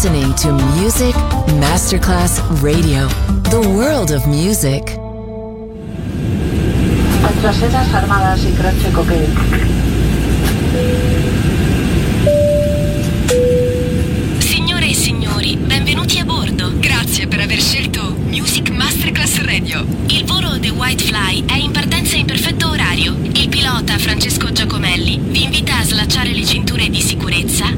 listening to Music Masterclass Radio, the world of music. Nuestras sedas armadas y croce coquet. Signore e signori, benvenuti a bordo. Grazie per aver scelto Music Masterclass Radio. Il volo The White Fly è in partenza in perfetto orario. Il pilota Francesco Giacomelli vi invita a slacciare le cinture di sicurezza.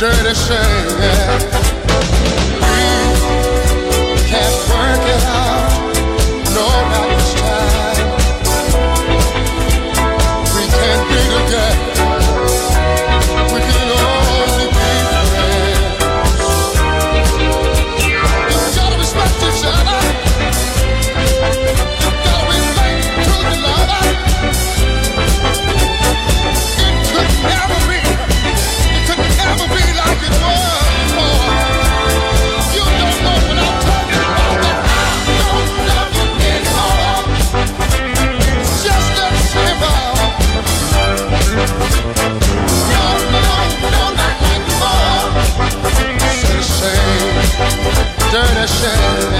dirty shame. Dirty and shame.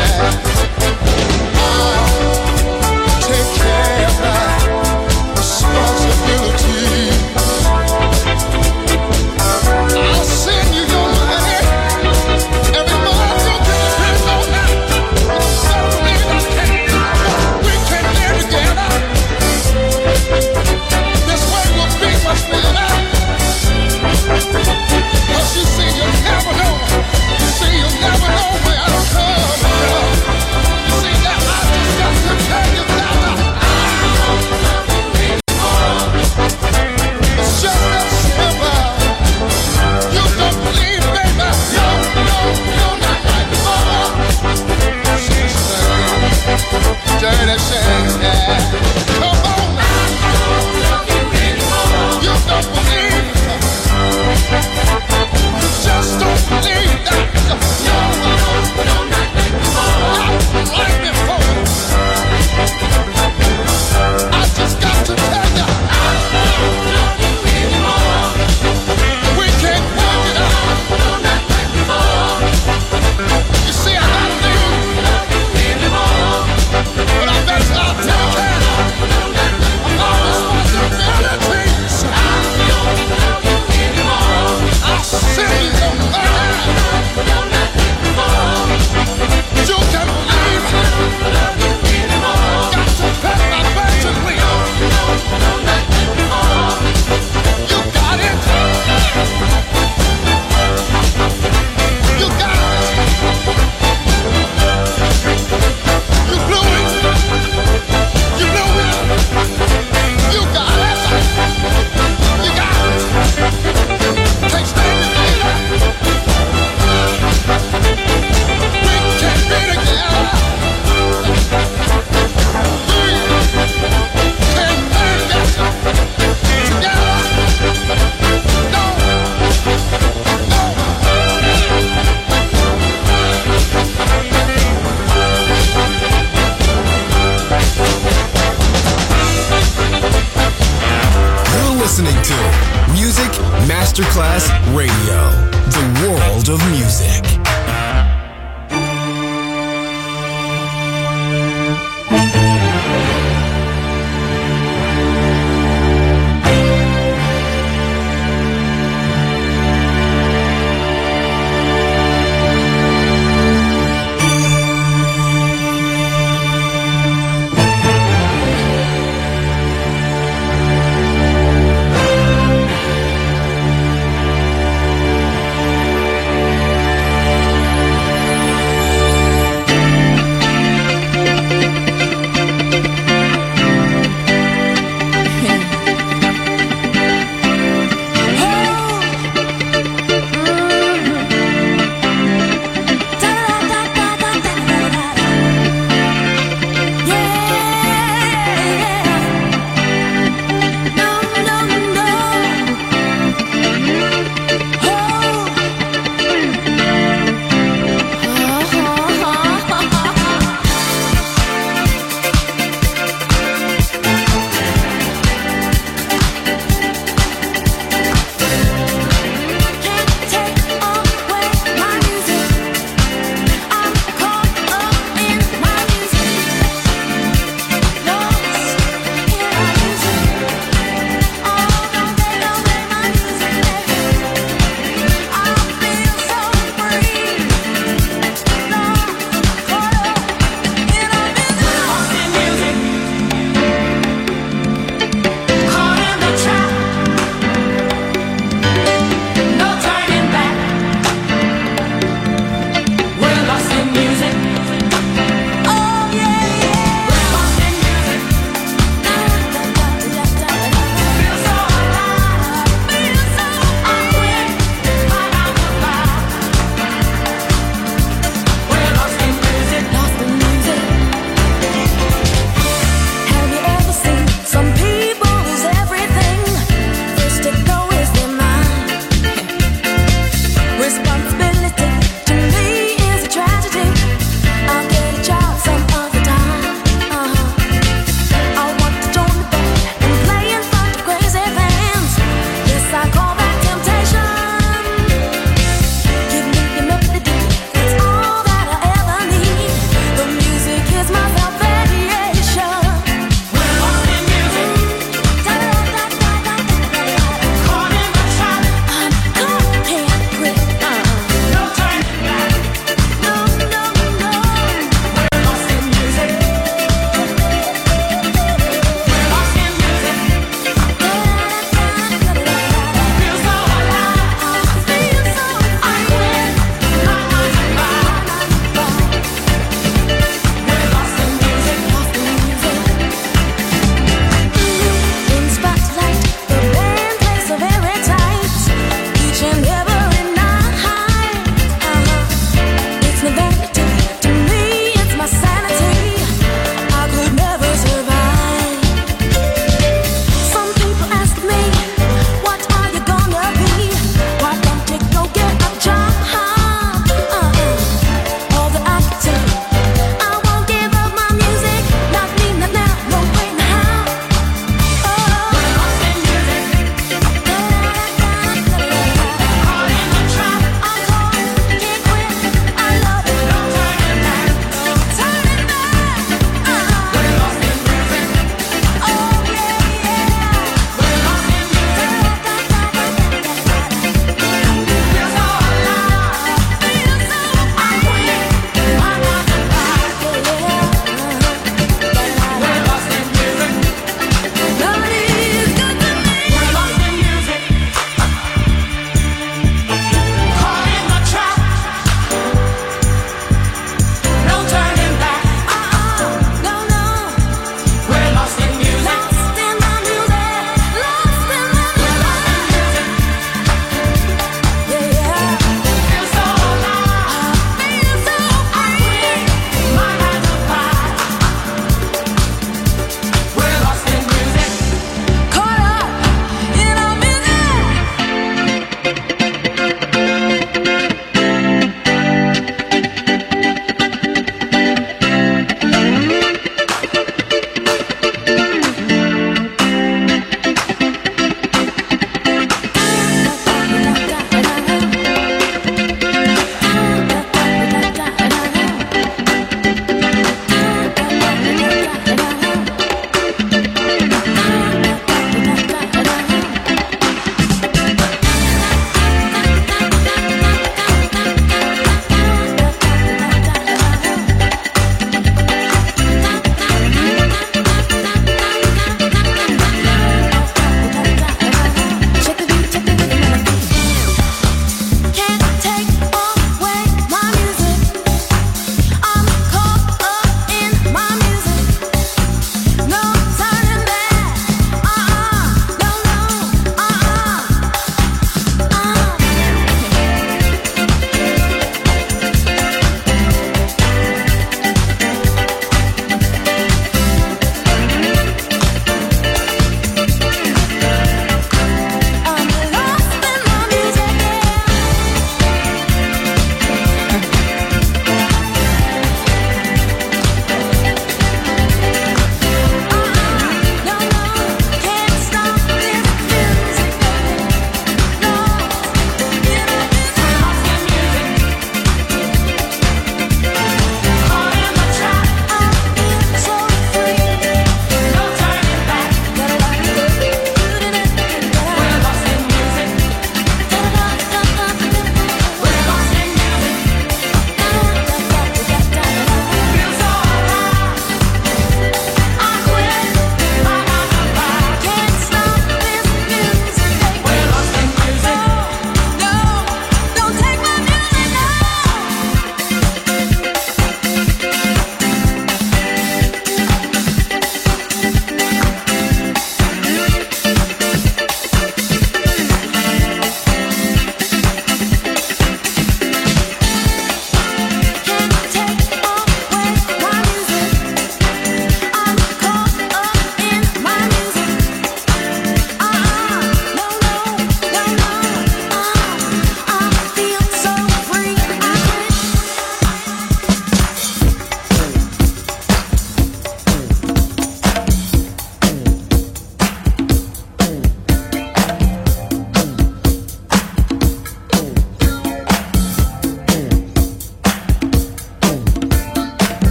passion.